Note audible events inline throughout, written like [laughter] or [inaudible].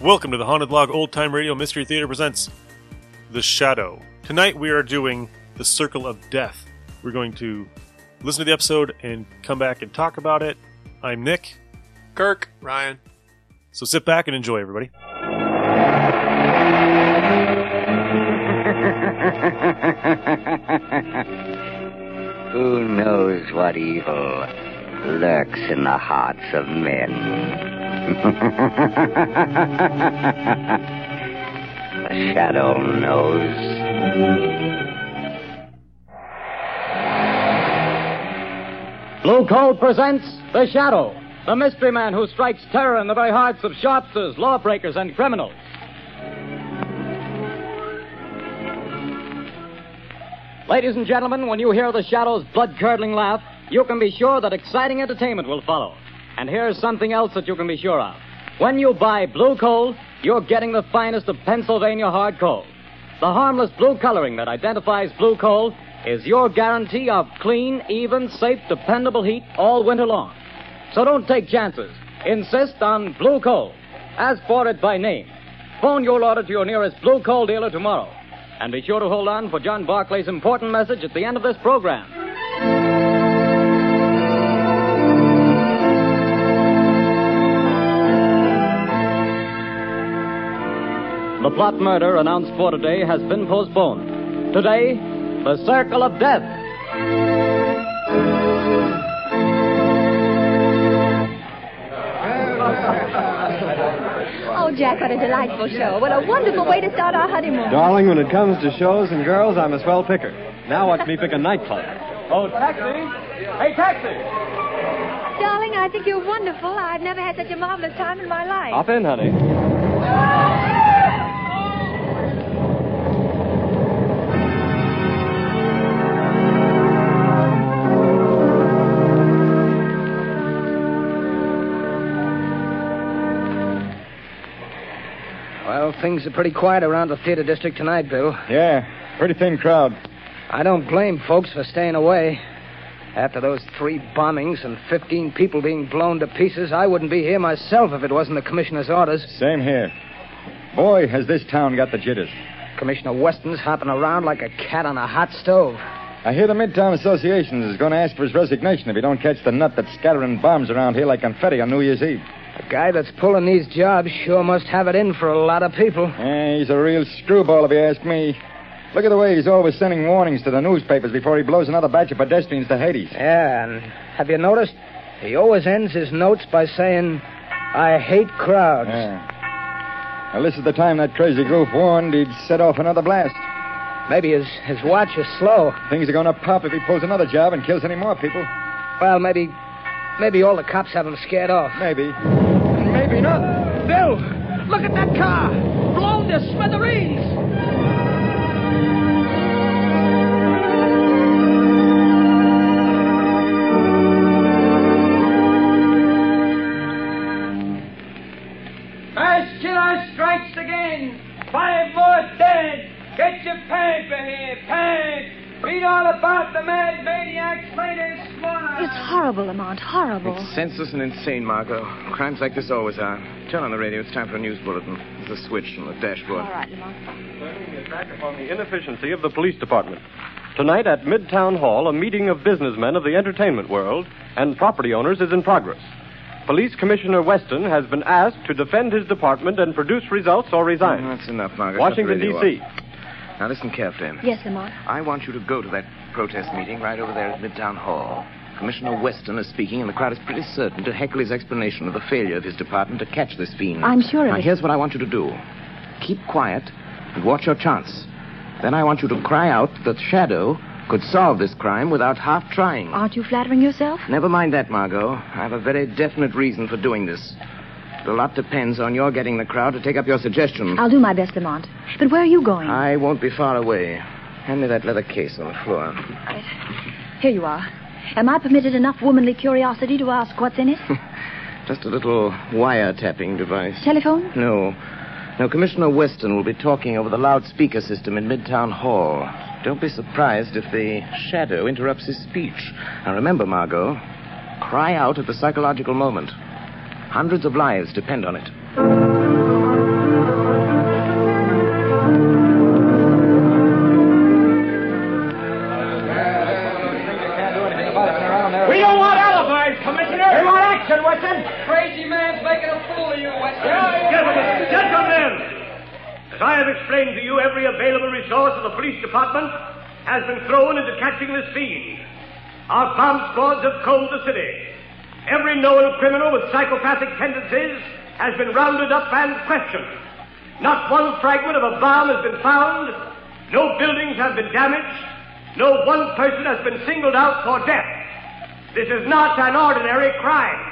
Welcome to the Haunted Log Old Time Radio Mystery Theater presents The Shadow. Tonight we are doing The Circle of Death. We're going to listen to the episode and come back and talk about it. I'm Nick, Kirk, Ryan. so sit back and enjoy, everybody. [laughs] Who knows what evil lurks in the hearts of men? [laughs] the shadow knows. Blue Coal presents The Shadow, the mystery man who strikes terror in the very hearts of shopsters, lawbreakers, and criminals. Ladies and gentlemen, when you hear The Shadow's blood curdling laugh, you can be sure that exciting entertainment will follow. And here's something else that you can be sure of. When you buy blue coal, you're getting the finest of Pennsylvania hard coal. The harmless blue coloring that identifies blue coal is your guarantee of clean, even, safe, dependable heat all winter long. So don't take chances. Insist on blue coal. Ask for it by name. Phone your order to your nearest blue coal dealer tomorrow. And be sure to hold on for John Barclay's important message at the end of this program. The plot murder announced for today has been postponed. Today, the Circle of Death. [laughs] Oh, Jack, what a delightful show. What a wonderful way to start our honeymoon. Darling, when it comes to shows and girls, I'm a swell picker. Now watch me pick a nightclub. Oh, taxi! Hey, taxi! Darling, I think you're wonderful. I've never had such a marvelous time in my life. Hop in, honey. [laughs] things are pretty quiet around the theater district tonight, Bill. Yeah, pretty thin crowd. I don't blame folks for staying away. After those three bombings and 15 people being blown to pieces, I wouldn't be here myself if it wasn't the commissioner's orders. Same here. Boy, has this town got the jitters. Commissioner Weston's hopping around like a cat on a hot stove. I hear the Midtown Association is going to ask for his resignation if he don't catch the nut that's scattering bombs around here like confetti on New Year's Eve. The guy that's pulling these jobs sure must have it in for a lot of people. Yeah, he's a real screwball if you ask me. Look at the way he's always sending warnings to the newspapers before he blows another batch of pedestrians to Hades. Yeah, and have you noticed? He always ends his notes by saying, I hate crowds. Yeah. Well, this is the time that crazy goof warned he'd set off another blast. Maybe his, his watch is slow. Things are going to pop if he pulls another job and kills any more people. Well, maybe maybe all the cops have him scared off. Maybe. Maybe not. Bill, look at that car. Blown to smithereens. Senseless and insane, Margot. Crimes like this always are. Turn on the radio. It's time for a news bulletin. There's a switch on the dashboard. All right, Lamont. upon the inefficiency of the police department. Tonight at Midtown Hall, a meeting of businessmen of the entertainment world and property owners is in progress. Police Commissioner Weston has been asked to defend his department and produce results or resign. That's enough, Margot. Washington, D.C. Now listen carefully. Yes, Lamont. I want you to go to that protest meeting right over there at Midtown Hall. Commissioner Weston is speaking, and the crowd is pretty certain to heckle his explanation of the failure of his department to catch this fiend. I'm sure of Now, it. here's what I want you to do keep quiet and watch your chance. Then I want you to cry out that Shadow could solve this crime without half trying. Aren't you flattering yourself? Never mind that, Margot. I have a very definite reason for doing this. A lot depends on your getting the crowd to take up your suggestion. I'll do my best, Lamont. But where are you going? I won't be far away. Hand me that leather case on the floor. Here you are. Am I permitted enough womanly curiosity to ask what's in it? [laughs] Just a little wiretapping device. Telephone? No. No, Commissioner Weston will be talking over the loudspeaker system in Midtown Hall. Don't be surprised if the shadow interrupts his speech. Now remember, Margot, cry out at the psychological moment. Hundreds of lives depend on it. Department has been thrown into catching this fiend. Our bomb squads have combed the city. Every known criminal with psychopathic tendencies has been rounded up and questioned. Not one fragment of a bomb has been found. No buildings have been damaged. No one person has been singled out for death. This is not an ordinary crime.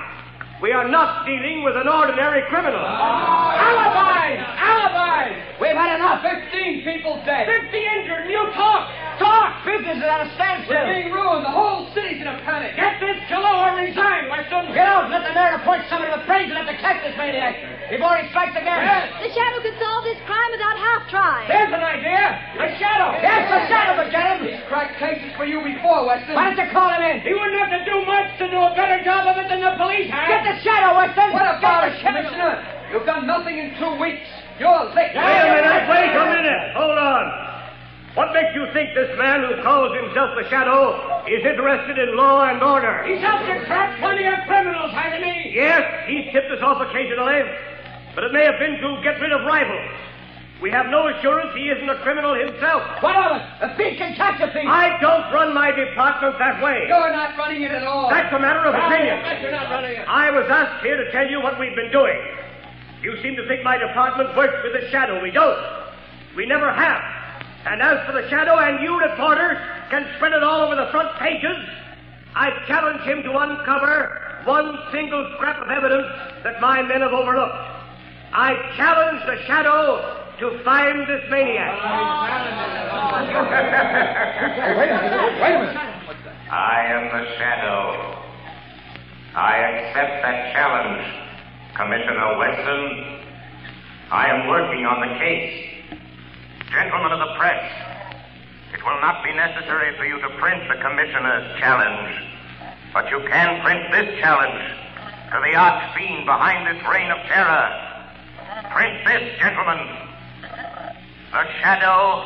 We are not dealing with an ordinary criminal. Alibis! Alibis! We've had enough. Fifteen people dead. Fifty injured, and you talk! Talk! Business is at a standstill. We're being ruined. The whole city's in a panic. Get this killer or resign, Weston. Get out and let the mayor appoint somebody with brains enough to catch this maniac before he strikes again. Yes. The shadow could solve this crime without half trying. There's an idea. A shadow. Yes, the shadow would get him. He's cracked cases for you before, Weston. Why don't you call him in? He wouldn't have to do much to do a better job of it than the police have. Get the shadow, Weston. What about it, Commissioner? You've done nothing in two weeks. You're licked. Wait a minute, wait a minute. Hold on. What makes you think this man who calls himself the Shadow is interested in law and order? He's helped to trap plenty of criminals, hasn't he? Yes, he's tipped us off occasionally, but it may have been to get rid of rivals. We have no assurance he isn't a criminal himself. What of it? A thief can catch a thief. I don't run my department that way. You're not running it at all. That's a matter of Well, opinion. I bet you're not running it. I was asked here to tell you what we've been doing. You seem to think my department works with the shadow. We don't. We never have. And as for the shadow, and you reporters can spread it all over the front pages, I challenge him to uncover one single scrap of evidence that my men have overlooked. I challenge the shadow to find this maniac. Wait a minute. Wait a minute. I am the shadow. I accept that challenge, Commissioner Weston. I am working on the case. Gentlemen of the press, it will not be necessary for you to print the Commissioner's challenge, but you can print this challenge to the arch fiend behind this reign of terror. Print this, gentlemen. The shadow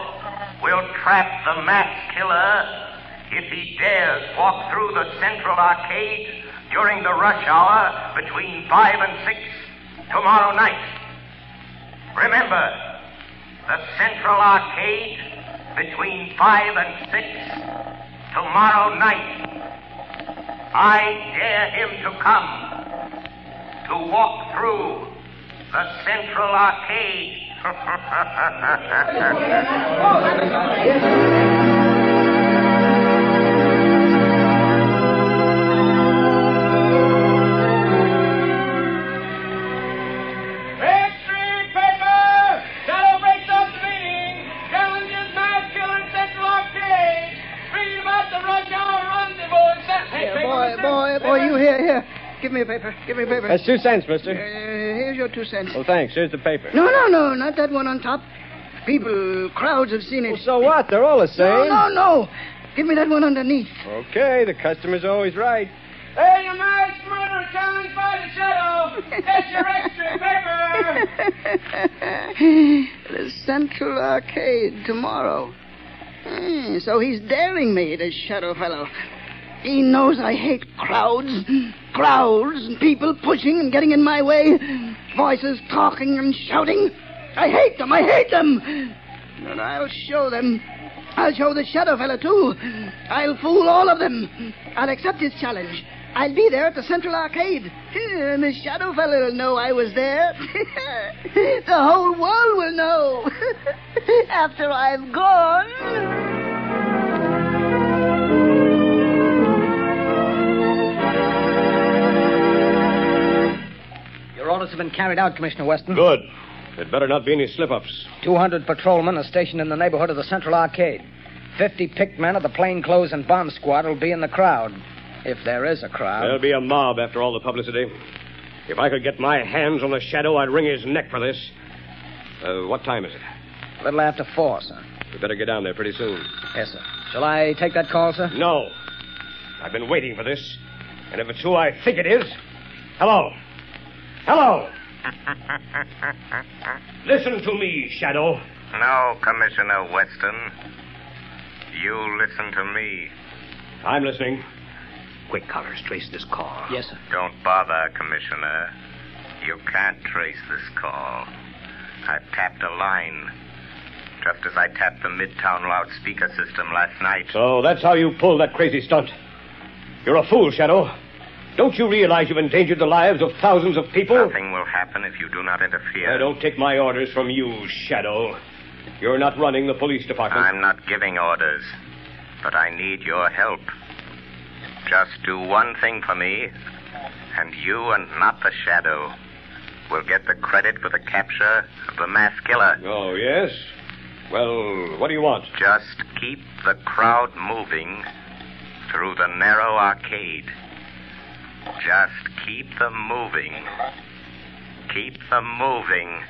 will trap the mass killer if he dares walk through the central arcade during the rush hour between 5 and 6 tomorrow night. Remember, the central arcade between 5 and 6 tomorrow night. I dare him to come to walk through the central arcade. [laughs] Give me a paper. That's two cents, mister. Uh, here's your two cents. Oh, thanks. Here's the paper. No, no, no, not that one on top. People, crowds have seen it. Well, so what? They're all the same. No, no, no. Give me that one underneath. Okay, the customer's always right. Hey, you mass murder challenged by the Shadow. That's your extra paper. [laughs] the Central Arcade tomorrow. Hmm, so he's daring me, this shadow fellow. He knows I hate crowds, crowds, and people pushing and getting in my way, voices talking and shouting. I hate them, I hate them. And I'll show them. I'll show the shadow fellow, too. I'll fool all of them. I'll accept his challenge. I'll be there at the Central Arcade. Eh, and the shadow fellow will know I was there. [laughs] the whole world will know. [laughs] After I've gone. Your orders have been carried out, Commissioner Weston. Good. There'd better not be any slip ups. 200 patrolmen are stationed in the neighborhood of the Central Arcade. 50 picked men of the plainclothes and bomb squad will be in the crowd. If there is a crowd. There'll be a mob after all the publicity. If I could get my hands on the shadow, I'd wring his neck for this. Uh, what time is it? A little after four, sir. We better get down there pretty soon. Yes, sir. Shall I take that call, sir? No. I've been waiting for this. And if it's who I think it is. Hello. Hello. [laughs] Listen to me, Shadow. No, Commissioner Weston. You listen to me. I'm listening. Quick, Collars, trace this call. Yes, sir. Don't bother, Commissioner. You can't trace this call. I've tapped a line. Just as I tapped the Midtown loudspeaker system last night. So that's how you pulled that crazy stunt. You're a fool, Shadow. Don't you realize you've endangered the lives of thousands of people? Nothing will happen if you do not interfere. I don't take my orders from you, Shadow. You're not running the police department. I'm not giving orders, but I need your help. Just do one thing for me, and you and not the Shadow will get the credit for the capture of the mass killer. Oh, yes? Well, what do you want? Just keep the crowd moving through the narrow arcade. Just keep them moving. Keep them moving.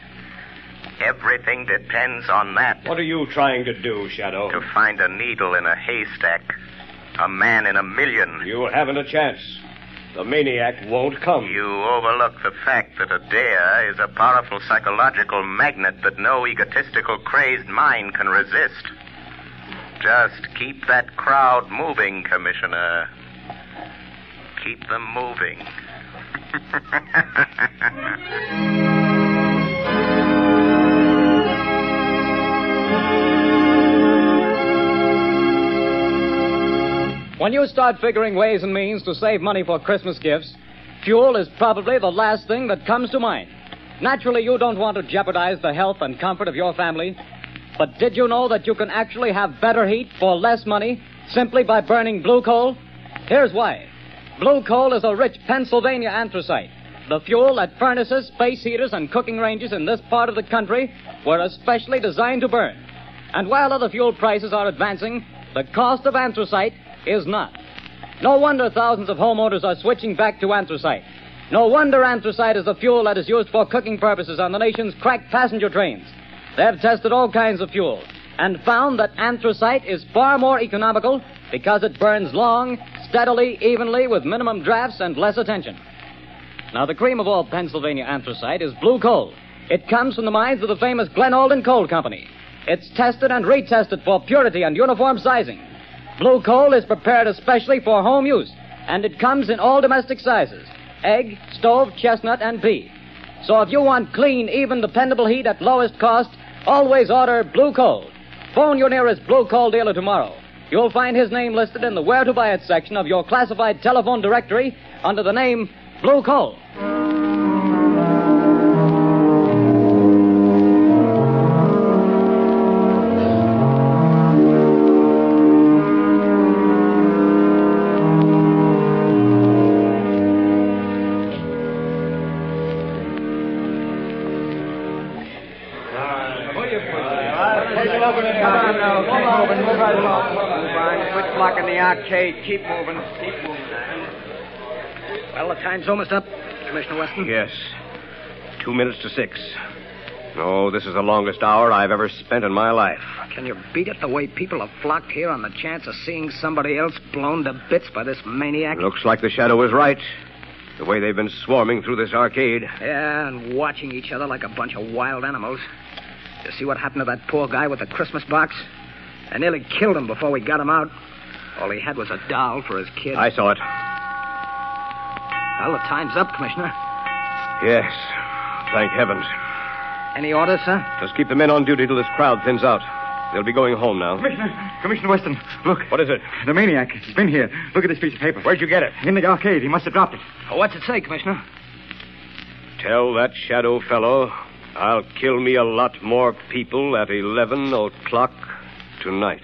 Everything depends on that. What are you trying to do, Shadow? To find a needle in a haystack. A man in a million. You haven't a chance. The maniac won't come. You overlook the fact that a dare is a powerful psychological magnet that no egotistical, crazed mind can resist. Just keep that crowd moving, Commissioner. Keep them moving. When you start figuring ways and means to save money for Christmas gifts, fuel is probably the last thing that comes to mind. Naturally, you don't want to jeopardize the health and comfort of your family. But did you know that you can actually have better heat for less money simply by burning blue coal? Here's why. Blue coal is a rich Pennsylvania anthracite. The fuel that furnaces, space heaters, and cooking ranges in this part of the country were especially designed to burn. And while other fuel prices are advancing, the cost of anthracite is not. No wonder thousands of homeowners are switching back to anthracite. No wonder anthracite is the fuel that is used for cooking purposes on the nation's cracked passenger trains. They've tested all kinds of fuel and found that anthracite is far more economical because it burns long, steadily, evenly, with minimum drafts and less attention. Now, the cream of all Pennsylvania anthracite is blue coal. It comes from the mines of the famous Glen Alden Coal Company. It's tested and retested for purity and uniform sizing. Blue coal is prepared especially for home use, and it comes in all domestic sizes egg, stove, chestnut, and pea. So if you want clean, even, dependable heat at lowest cost, always order Blue Coal. Phone your nearest Blue Coal dealer tomorrow. You'll find his name listed in the Where to Buy It section of your classified telephone directory under the name Blue Coal. Quit blocking the arcade. Keep moving. Keep moving. Well, the time's almost up, Commissioner Weston. Yes. Two minutes to six. Oh, this is the longest hour I've ever spent in my life. Can you beat it the way people have flocked here on the chance of seeing somebody else blown to bits by this maniac? Looks like the shadow was right. The way they've been swarming through this arcade. Yeah, and watching each other like a bunch of wild animals. You see what happened to that poor guy with the Christmas box? I nearly killed him before we got him out. All he had was a doll for his kid. I saw it. Well, the time's up, Commissioner. Yes. Thank heavens. Any orders, sir? Just keep the men on duty till this crowd thins out. They'll be going home now. Commissioner, Commissioner Weston, look. What is it? The maniac. He's been here. Look at this piece of paper. Where'd you get it? In the arcade. He must have dropped it. Oh, what's it say, Commissioner? Tell that shadow fellow I'll kill me a lot more people at 11 o'clock tonight.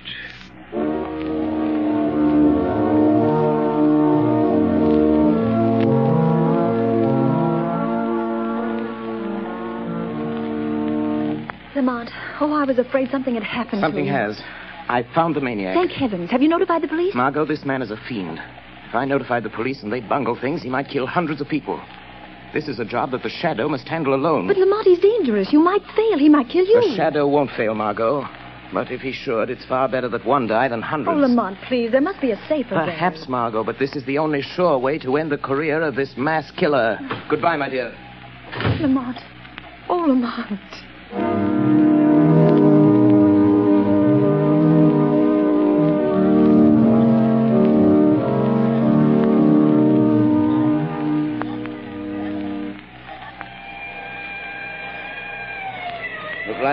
Lamont, oh, I was afraid something had happened Something to him. has. I found the maniac. Thank heavens. Have you notified the police? Margot, this man is a fiend. If I notified the police and they bungle things, he might kill hundreds of people. This is a job that the Shadow must handle alone. But Lamont, he's dangerous. You might fail. He might kill you. The Shadow won't fail, Margot. But if he should, it's far better that one die than hundreds. Oh. Lamont, please. There must be a safer way. Perhaps, Margot, but this is the only sure way to end the career of this mass killer. Goodbye, my dear. Lamont. Oh, Lamont.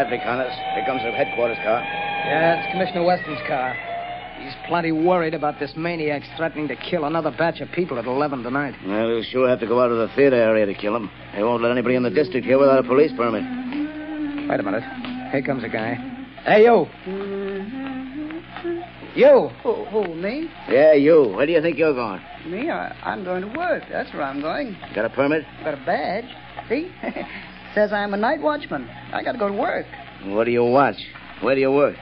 Lively, Connors. Here comes the headquarters car. Yeah, it's Commissioner Weston's car. He's plenty worried about this maniac threatening to kill another batch of people at 11 tonight. Well, he'll sure have to go out of the theater area to kill him. They won't let anybody in the district here without a police permit. Wait a minute. Here comes a guy. Hey, you. You. Who, who, me? Yeah, you. Where do you think you're going? Me? I, I'm going to work. That's where I'm going. Got a permit? Got a badge. See? [laughs] Says I'm a night watchman. I got to go to work. What do you watch? Where do you work?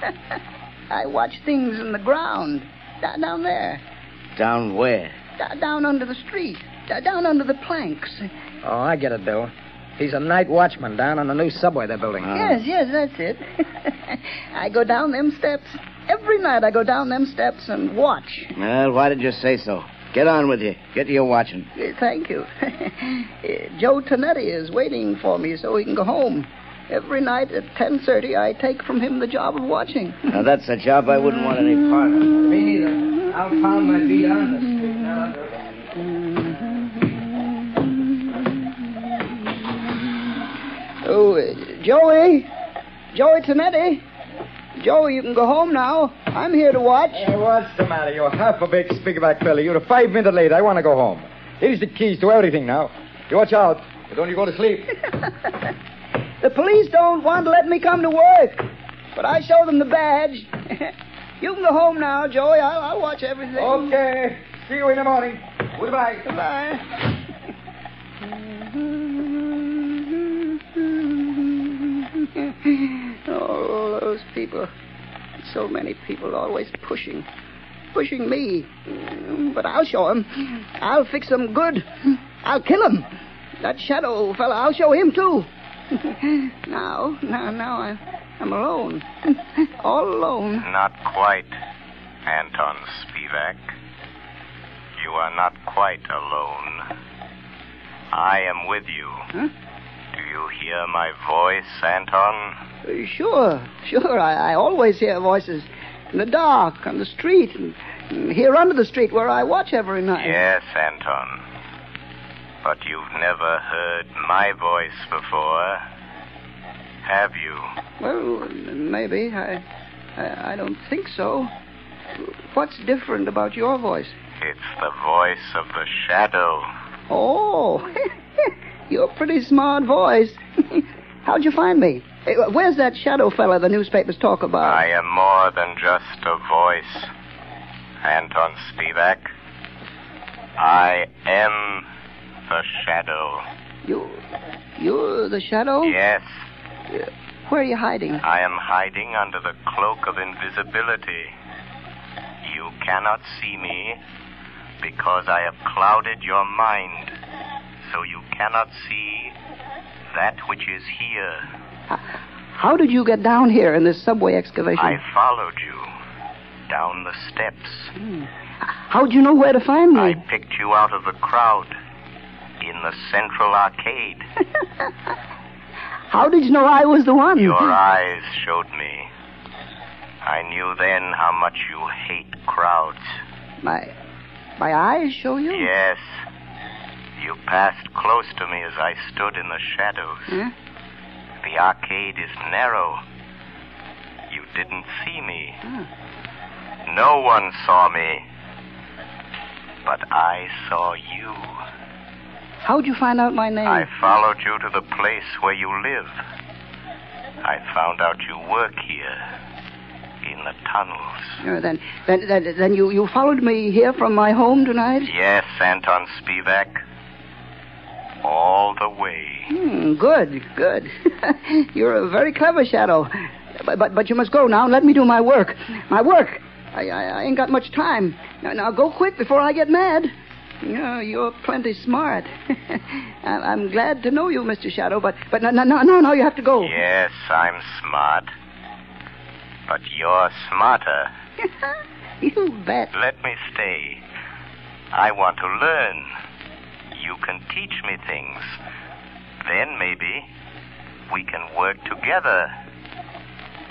[laughs] I watch things in the ground. Da- down there. Down where? Da- down under the street. Da- down under the planks. Oh, I get it, Bill. He's a night watchman down on the new subway they're building. Ah. Yes, yes, that's it. [laughs] I go down them steps. Every night I go down them steps and watch. Well, why did you say so? Get on with you. Get to your watching. Thank you. [laughs] Eh, Joe Tonetti is waiting for me so he can go home. Every night at 10.30, I take from him the job of watching. Now, that's a job I wouldn't want any part of. Me neither. I'll pound my feet on the street now. Oh, eh, Joey. Joey Tonetti. Joey, you can go home now. I'm here to watch. Hey, what's the matter? You're half a big speakerback fella. You're five minutes late. I want to go home. Here's the keys to everything now. You watch out. But don't you go to sleep. [laughs] The police don't want to let me come to work, but I show them the badge. [laughs] you can go home now, Joey. I'll, I'll watch everything. Okay. See you in the morning. Goodbye. Goodbye. Those people. So many people always pushing. Pushing me. But I'll show 'em. I'll fix 'em good. I'll kill 'em. That shadow fella, I'll show him too. [laughs] now, now, now I, I'm alone. All alone. Not quite, Anton Spivak. You are not quite alone. I am with you. Do you hear my voice, Anton? Sure, sure. I, I always hear voices in the dark, on the street, and, and here under the street where I watch every night. Yes, Anton. But you've never heard my voice before, have you? Well, maybe. I, I, I don't think so. What's different about your voice? It's the voice of the shadow. Oh, [laughs] your pretty smart voice. [laughs] How'd you find me? Hey, Where's that shadow fella the newspapers talk about? I am more than just a voice, Anton Spivak. I am the shadow. You, you're the shadow? Yes, uh, Where are you hiding? I am hiding under the cloak of invisibility. You cannot see me because I have clouded your mind, so you cannot see that which is here. How did you get down here in this subway excavation? I followed you down the steps. Hmm. How'd you know where to find me? I picked you out of the crowd in the central arcade. [laughs] How did you know I was the one? Your [laughs] eyes showed me. I knew then how much you hate crowds. My, my eyes show you? Yes. You passed close to me as I stood in the shadows. Huh? The arcade is narrow. You didn't see me. No one saw me. But I saw you. How'd you find out my name? I followed you to the place where you live. I found out you work here in the tunnels. Uh, then, then, then, then you, you followed me here from my home tonight? Yes, Anton Spivak. All the way. Hmm, good, good. [laughs] You're a very clever shadow. But, but, but you must go now and let me do my work. My work. I, I, I ain't got much time. Now, now go quick before I get mad. Yeah, you're plenty smart. [laughs] I- I'm glad to know you, Mr. Shadow, but but no, no, no, no, no, you have to go. Yes, I'm smart. But you're smarter. [laughs] you bet. Let me stay. I want to learn. You can teach me things. Then maybe we can work together.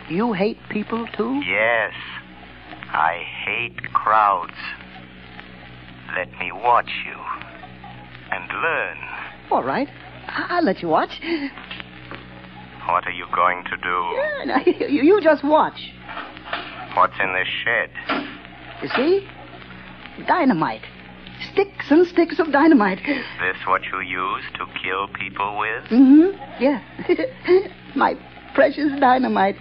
You hate people, too? Yes. I hate crowds. Let me watch you and learn. All right. I- I'll let you watch. What are you going to do? Yeah, now, [laughs] you, you just watch. What's in this shed? You see? Dynamite. Sticks and sticks of dynamite. Is This what you use to kill people with? Mm-hmm. Yeah. [laughs] My precious dynamite.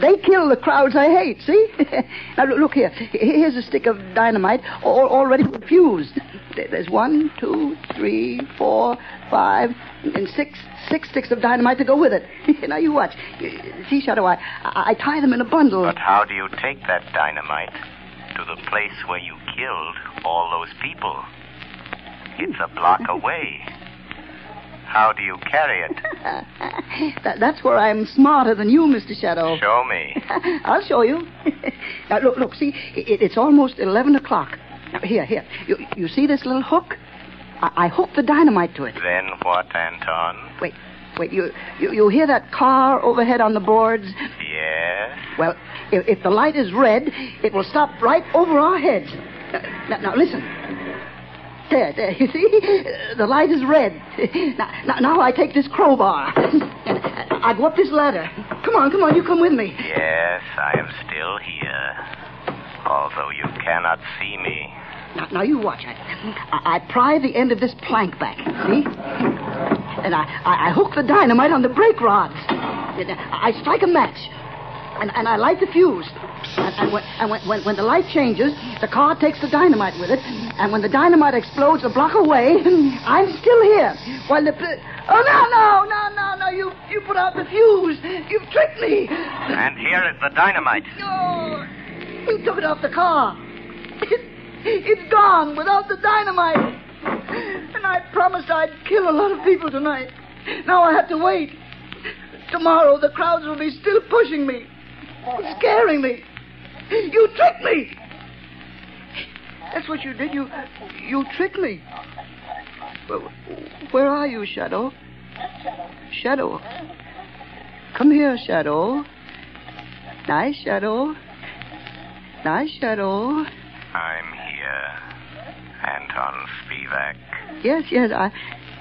They kill the crowds I hate, see? [laughs] now, look, look here. Here's a stick of dynamite all, already fused. There's one, two, three, four, five, and six six sticks of dynamite to go with it. [laughs] now, you watch. See, Shadow, I, I, I tie them in a bundle. But how do you take that dynamite to the place where you killed all those people? It's a block [laughs] away. How do you carry it? [laughs] that, that's where I'm smarter than you, Mr. Shadow. Show me. [laughs] I'll show you. now, look, look, see, it, it's almost 11 o'clock. Now, here, here. You, you see this little hook? I, I hooked the dynamite to it. Then what, Anton? Wait, wait, you, you, you hear that car overhead on the boards? Yes? Well, if, if the light is red, it will stop right over our heads. Now, now listen. There, there, you see? Uh, The light is red. Now, now, now I take this crowbar. And [laughs] I go up this ladder. Come on, come on, you come with me. Yes, I am still here. Although you cannot see me. Now, now you watch. I, I, I pry the end of this plank back, see? And I, I, I hook the dynamite on the brake rods. I strike a match. And, and I light the fuse. And, and, when, and when, when, when the light changes, the car takes the dynamite with it. And when the dynamite explodes a block away, [laughs] I'm still here. While the... Oh, no, no, no, no, no. You, you put out the fuse. You've tricked me. And here is the dynamite. Oh, you took it off the car. It, it's gone without the dynamite. And I promised I'd kill a lot of people tonight. Now I have to wait. Tomorrow the crowds will be still pushing me, scaring me. You tricked me. That's what you did. You, you tricked me. Where, where are you, Shadow? Shadow. Come here, Shadow. Nice, Shadow. Nice, Shadow. I'm here. Anton Spivak. Yes, yes, I,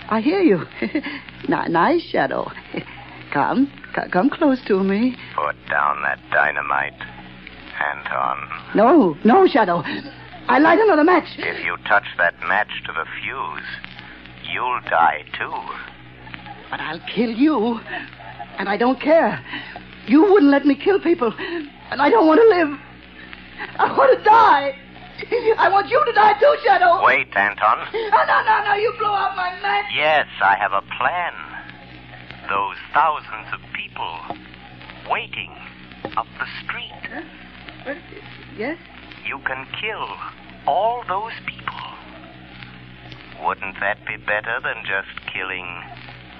I hear you. [laughs] Nice, Shadow. [laughs] Come, c- come close to me. Put down that dynamite. Anton. No, no, Shadow. I light another match. If you touch that match to the fuse, you'll die too. But I'll kill you. And I don't care. You wouldn't let me kill people. And I don't want to live. I want to die. I want you to die too, Shadow. Wait, Anton. No, no, no, no. You blow out my match. Yes, I have a plan. Those thousands of people waiting up the street. Yes? You can kill all those people. Wouldn't that be better than just killing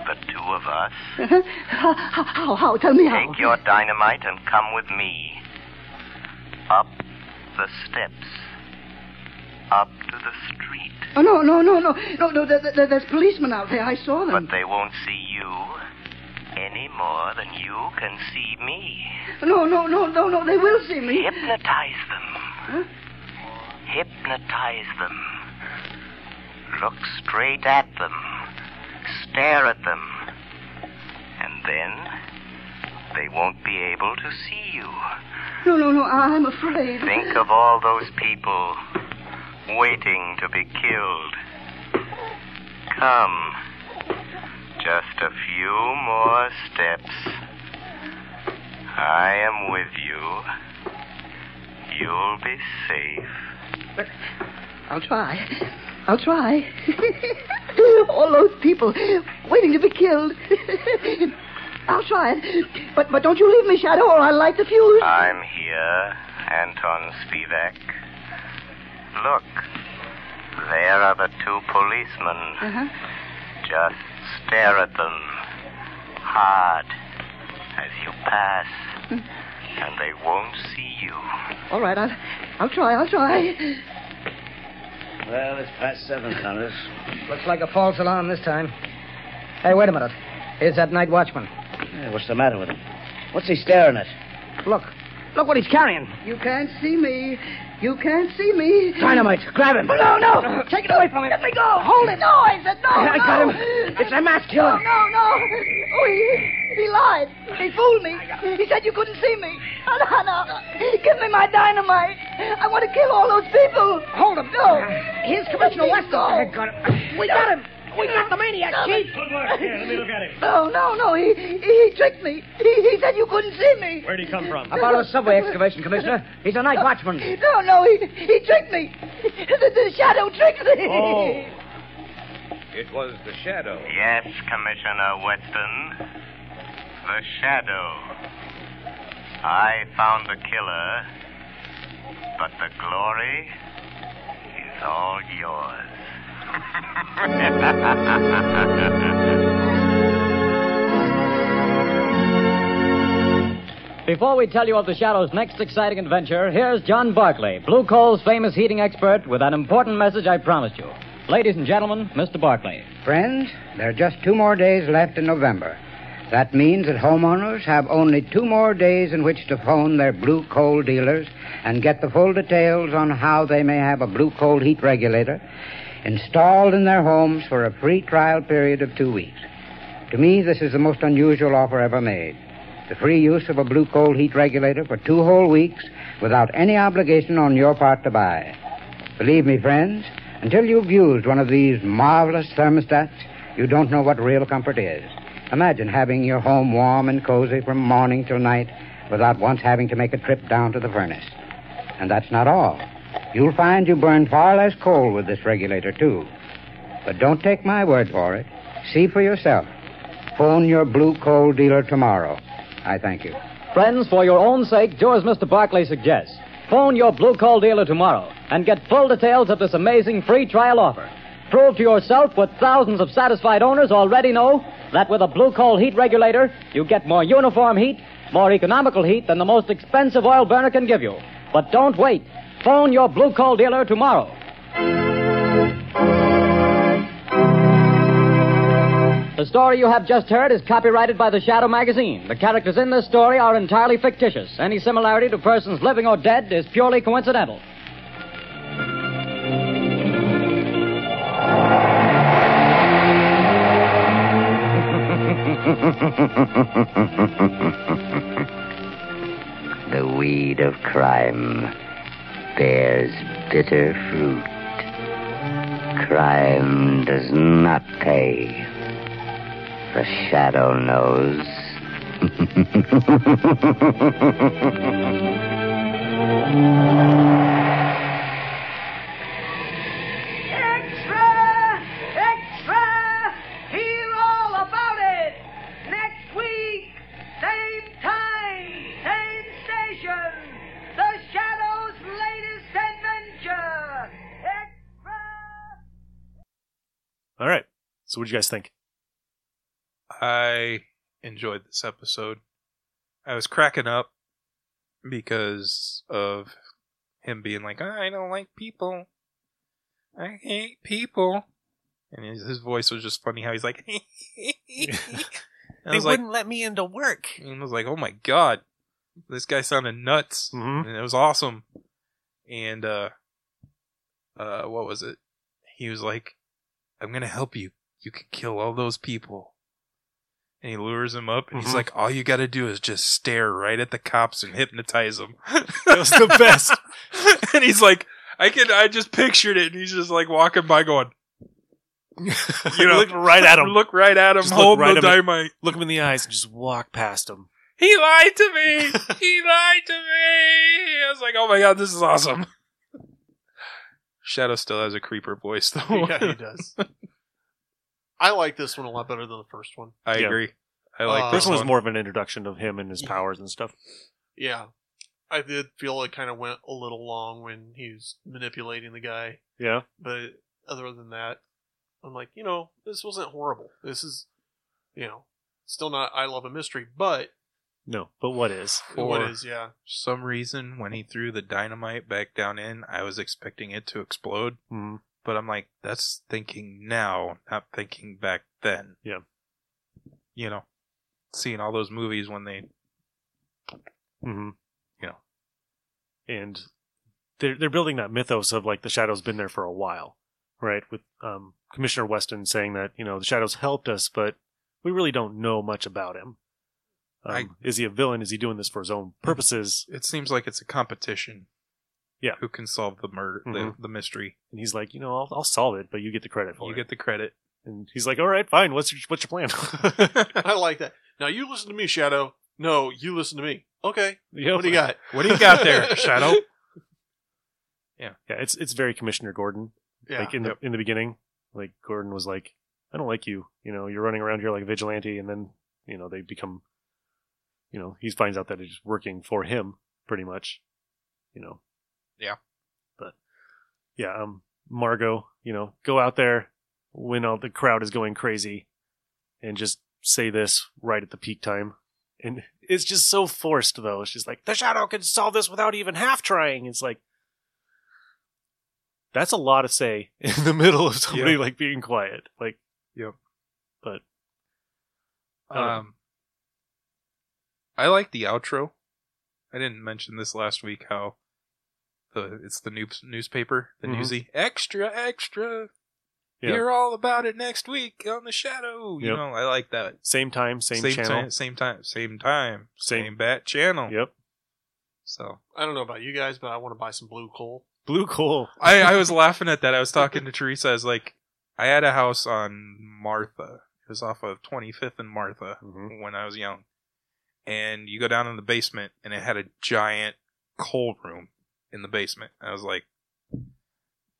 the two of us? [laughs] how, how, how? Tell me how. Take your dynamite and come with me. Up the steps. Up to the street. Oh, no, no, no, no. No, no, there, there, there's policemen out there. I saw them. But they won't see you any more than you can see me. No, no, no, no, no. They will see me. Hypnotize them. Hypnotize them. Look straight at them. Stare at them. And then they won't be able to see you. No, no, no. I'm afraid. Think of all those people waiting to be killed. Come. Just a few more steps. I am with you. You'll be safe. I'll try. I'll try. [laughs] All those people waiting to be killed. [laughs] I'll try it. But but don't you leave me, Shadow, or I'll light the fuse. I'm here, Anton Spivak. Look, there are the two policemen. Uh-huh. Just stare at them hard as you pass, hmm. and they won't see you. All right, I'll I'll try. I'll try. Well, it's past seven, Connors. Looks like a false alarm this time. Hey, wait a minute. Here's that night watchman. Yeah, what's the matter with him? What's he staring at? Look. Look what he's carrying. You can't see me. You can't see me. Dynamite. Grab him. No, no. Uh, Take it away from him. Let me go. Hold it. No, I said no. I no. got him. It's a mass killer. No, no, no. Oh, he, He lied. He fooled me. He said you couldn't see me. No, no, no. Give me my dynamite. I want to kill all those people. Hold him. No. Here's Commissioner Weston. No. Got him. We got him. We got the maniac, Chief. Good work. Here, let me look at him. [laughs] No, no, no. He, he, he tricked me. He, he said you couldn't see me. Where'd he come from? About a subway excavation, Commissioner. He's a night watchman. No, no, he, he tricked me. The, the shadow tricked me. Oh. It was the shadow. Yes, Commissioner Weston. The Shadow. I found the killer, but the glory is all yours. Before we tell you of the Shadow's next exciting adventure, here's John Barclay, Blue Coal's famous heating expert, with an important message I promised you. Ladies and gentlemen, Mr. Barclay. Friends, there are just two more days left in November. That means that homeowners have only two more days in which to phone their blue coal dealers and get the full details on how they may have a blue coal heat regulator installed in their homes for a free trial period of two weeks. To me, this is the most unusual offer ever made. The free use of a blue coal heat regulator for two whole weeks without any obligation on your part to buy. Believe me, friends, until you've used one of these marvelous thermostats, you don't know what real comfort is. Imagine having your home warm and cozy from morning till night without once having to make a trip down to the furnace. And that's not all. You'll find you burn far less coal with this regulator, too. But don't take my word for it. See for yourself. Phone your blue coal dealer tomorrow. I thank you. Friends, for your own sake, do as Mr. Barclay suggests. Phone your Blue Coal dealer tomorrow and get full details of this amazing free trial offer. Prove to yourself what thousands of satisfied owners already know that with a Blue Coal heat regulator, you get more uniform heat, more economical heat than the most expensive oil burner can give you. But don't wait. Phone your Blue Coal dealer tomorrow. The story you have just heard is copyrighted by the Shadow magazine. The characters in this story are entirely fictitious. Any similarity to persons living or dead is purely coincidental. [laughs] the weed of crime bears bitter fruit. Crime does not pay. The shadow knows. [laughs] So, what do you guys think? I enjoyed this episode. I was cracking up because of him being like, I don't like people. I hate people. And his, his voice was just funny how he's like, [laughs] [laughs] I They was wouldn't let me into work. and I was like, oh my god, this guy sounded nuts, Mm-hmm. and it was awesome. And uh, uh, what was it? He was like, "I'm gonna help you. You can kill all those people." And he lures him up, and he's Mhm. like, "All you got to do is just stare right at the cops and hypnotize them." [laughs] That was the best. [laughs] and he's like, "I can. I just pictured it." And he's just like walking by, going, [laughs] You know, look right at him. Look right at him. Just look Hold right the at him. dynamite. Look him in the eyes and just walk past him. He lied to me. he lied to me. I was like, oh my god, this is awesome. Shadow still has a creeper voice, though. yeah, he does. I like this one a lot better than the first one. I Yeah. agree. I like Uh, This this one was one. more of an introduction of him and his powers and stuff. Yeah. I did feel it kind of went a little long when he was manipulating the guy. Yeah. But other than that, I'm like, you know, this wasn't horrible. This is, you know, still not I Love a Mystery, but No, but what is? what For is, yeah. some reason, when he threw the dynamite back down in, I was expecting it to explode. Mhm. But I'm like, that's thinking now, not thinking back then. Yeah. You know, seeing all those movies when they, Mm-hmm. you know, and they're they're building that mythos of like the shadow's been there for a while, right? With um, Commissioner Weston saying that you know the shadows helped us, but we really don't know much about him. Um, I- is he a villain? Is he doing this for his own purposes? It seems like it's a competition. Yeah. Who can solve the murder, Mhm. the, the mystery? And he's like, you know, I'll, I'll solve it, but you get the credit for You it. get the credit. and he's like, all right, fine. What's your what's your plan? [laughs] [laughs] I like that. Now you listen to me, Shadow. No, you listen to me. Okay. Yep. What do you got? [laughs] What do you got there, Shadow? Yeah. Yeah, it's it's very Commissioner Gordon. Yeah. Like in the in the beginning, like Gordon was like, I don't like you. You know, you're running around here like a vigilante, and then you know they become, you know, he finds out that it's working for him pretty much. You know. Yeah. But yeah, um, Margot, you know, go out there when all the crowd is going crazy, and just say this right at the peak time. And it's just so forced, though. It's just like the shadow can solve this without even half trying. It's like that's a lot to say [laughs] in the middle of somebody Yeah. like being quiet. Like, Yep. but know. Um, I like the outro. I didn't mention this last week. How the it's the news, newspaper, the Mhm. newsy extra extra. Yeah. Hear all about it next week on the Shadow. You Yep. know, I like that. same time, same, same channel. time, same time, same time, Same- same, bat channel. Yep. So I don't know about you guys, but I want to buy some blue coal. Blue coal. [laughs] I, I was [laughs] laughing at that. I was talking to Teresa. I was like, I had a house on Martha. It was off of 25th and Martha Mhm. when I was young. And you go down in the basement, and it had a giant coal room in the basement. I was like,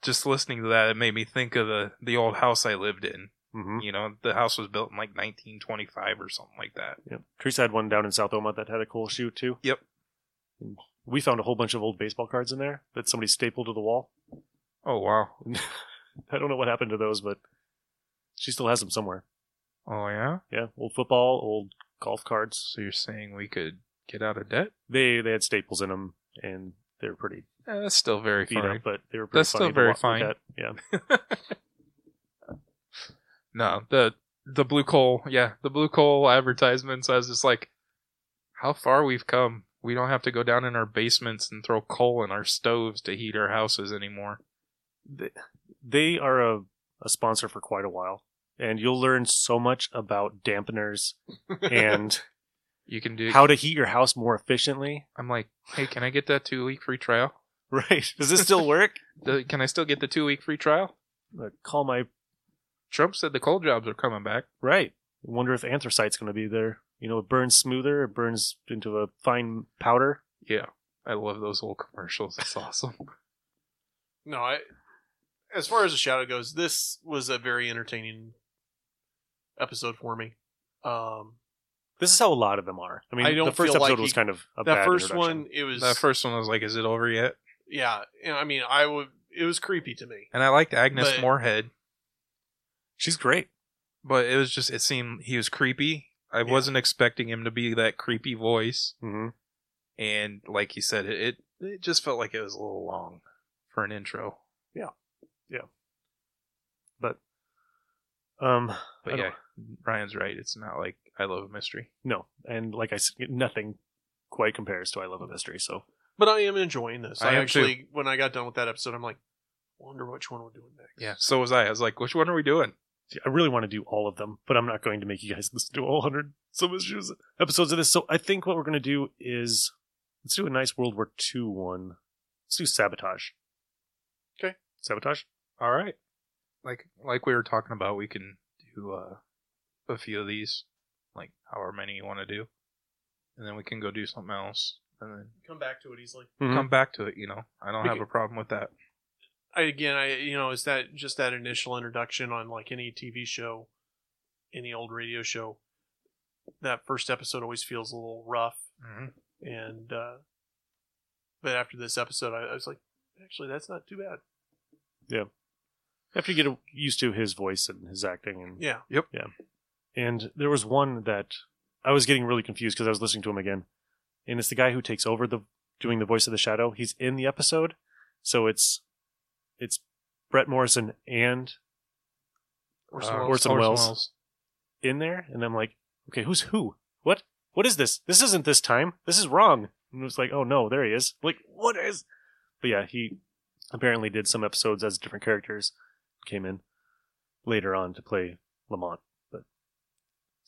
just listening to that, it made me think of the the old house I lived in. Mm-hmm. You know, the house was built in like 1925 or something like that. Yep. Teresa had one down in South Oma that had a cool chute too. Yep. And we found a whole bunch of old baseball cards in there that somebody stapled to the wall. Oh wow. [laughs] I don't know what happened to those, but she still has them somewhere. Oh yeah. Yeah, old football, old golf cards. So you're saying we could get out of debt? They they had staples in them, and they were pretty Eh, that's still very beat fine. up, but they were pretty That's funny still to very wa- look fine. at. Yeah. [laughs] No, the the blue coal, yeah, the blue coal advertisements. I was just like, how far we've come. We don't have to go down in our basements and throw coal in our stoves to heat our houses anymore. they, they are a, a sponsor for quite a while, and you'll learn so much about dampeners [laughs] and You can do how to heat your house more efficiently. I'm like, hey, can I get that two week free trial? [laughs] Right? Does this still [laughs] work? The, can I still get the two week free trial? Uh, call my Trump said the coal jobs are coming back. right. I wonder if anthracite's going to be there. You know, it burns smoother. It burns into a fine powder. Yeah, I love those old commercials. It's awesome. [laughs] No, I. As far as the shadow goes, this was a very entertaining episode for me. Um, This is how a lot of them are. I mean, I don't the first feel episode like was he- kind of a that bad first introduction. one. It was that first one was like, is it over yet? Yeah, you know, I mean, I would. It was creepy to me. And I liked Agnes But- Moorehead. She's great. but it was just it seemed he was creepy. I wasn't expecting him to be that creepy voice, Mm-hmm. and like he said, it, it it just felt like it was a little long for an intro. Yeah. Yeah. But um, But don't- yeah, Ryan's right. It's not like I love a mystery. no, and like I said, nothing quite compares to I Love a Mystery. So But I am enjoying this. I I, am actually, when I got done with that episode, I'm like, wonder which one we're doing next. Yeah, so was I. I was like, which one are we doing? See, I really want to do all of them, but I'm not going to make you guys [laughs] listen to all hundred some issues episodes of this. So I think what we're going to do is let's do a nice World War II one. Let's do sabotage. Okay. Sabotage. All right. Like like we were talking about, we can do uh, a few of these, like however many you want to do, and then we can go do something else, and then Come back to it easily. come back to it. You know, I don't We have can- a problem with that. I again, I you know, is that just that initial introduction on like any TV show, any old radio show? That first episode always feels a little rough, Mm-hmm. and uh, but after this episode, I, I was like, actually, that's not too bad. Yeah. After you get used to his voice and his acting and Yeah. Yep. Yeah. And there was one that I was getting really confused because I was listening to him again. And it's the guy who takes over the doing the voice of the shadow. He's in the episode. So it's it's Bret Morrison and Orson uh. Orson Orson Welles Welles. in there. And I'm like, okay, who's who? What? What is this? This isn't this time. This is wrong. And it was like, oh no, there he is. Like, what is? But yeah, he apparently did some episodes as different characters. Came in later on to play Lamont.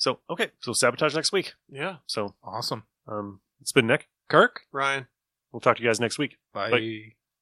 But So okay, so sabotage next week. Yeah. So awesome. Um, it's been Nick, Kirk, Ryan. We'll talk to you guys next week. Bye.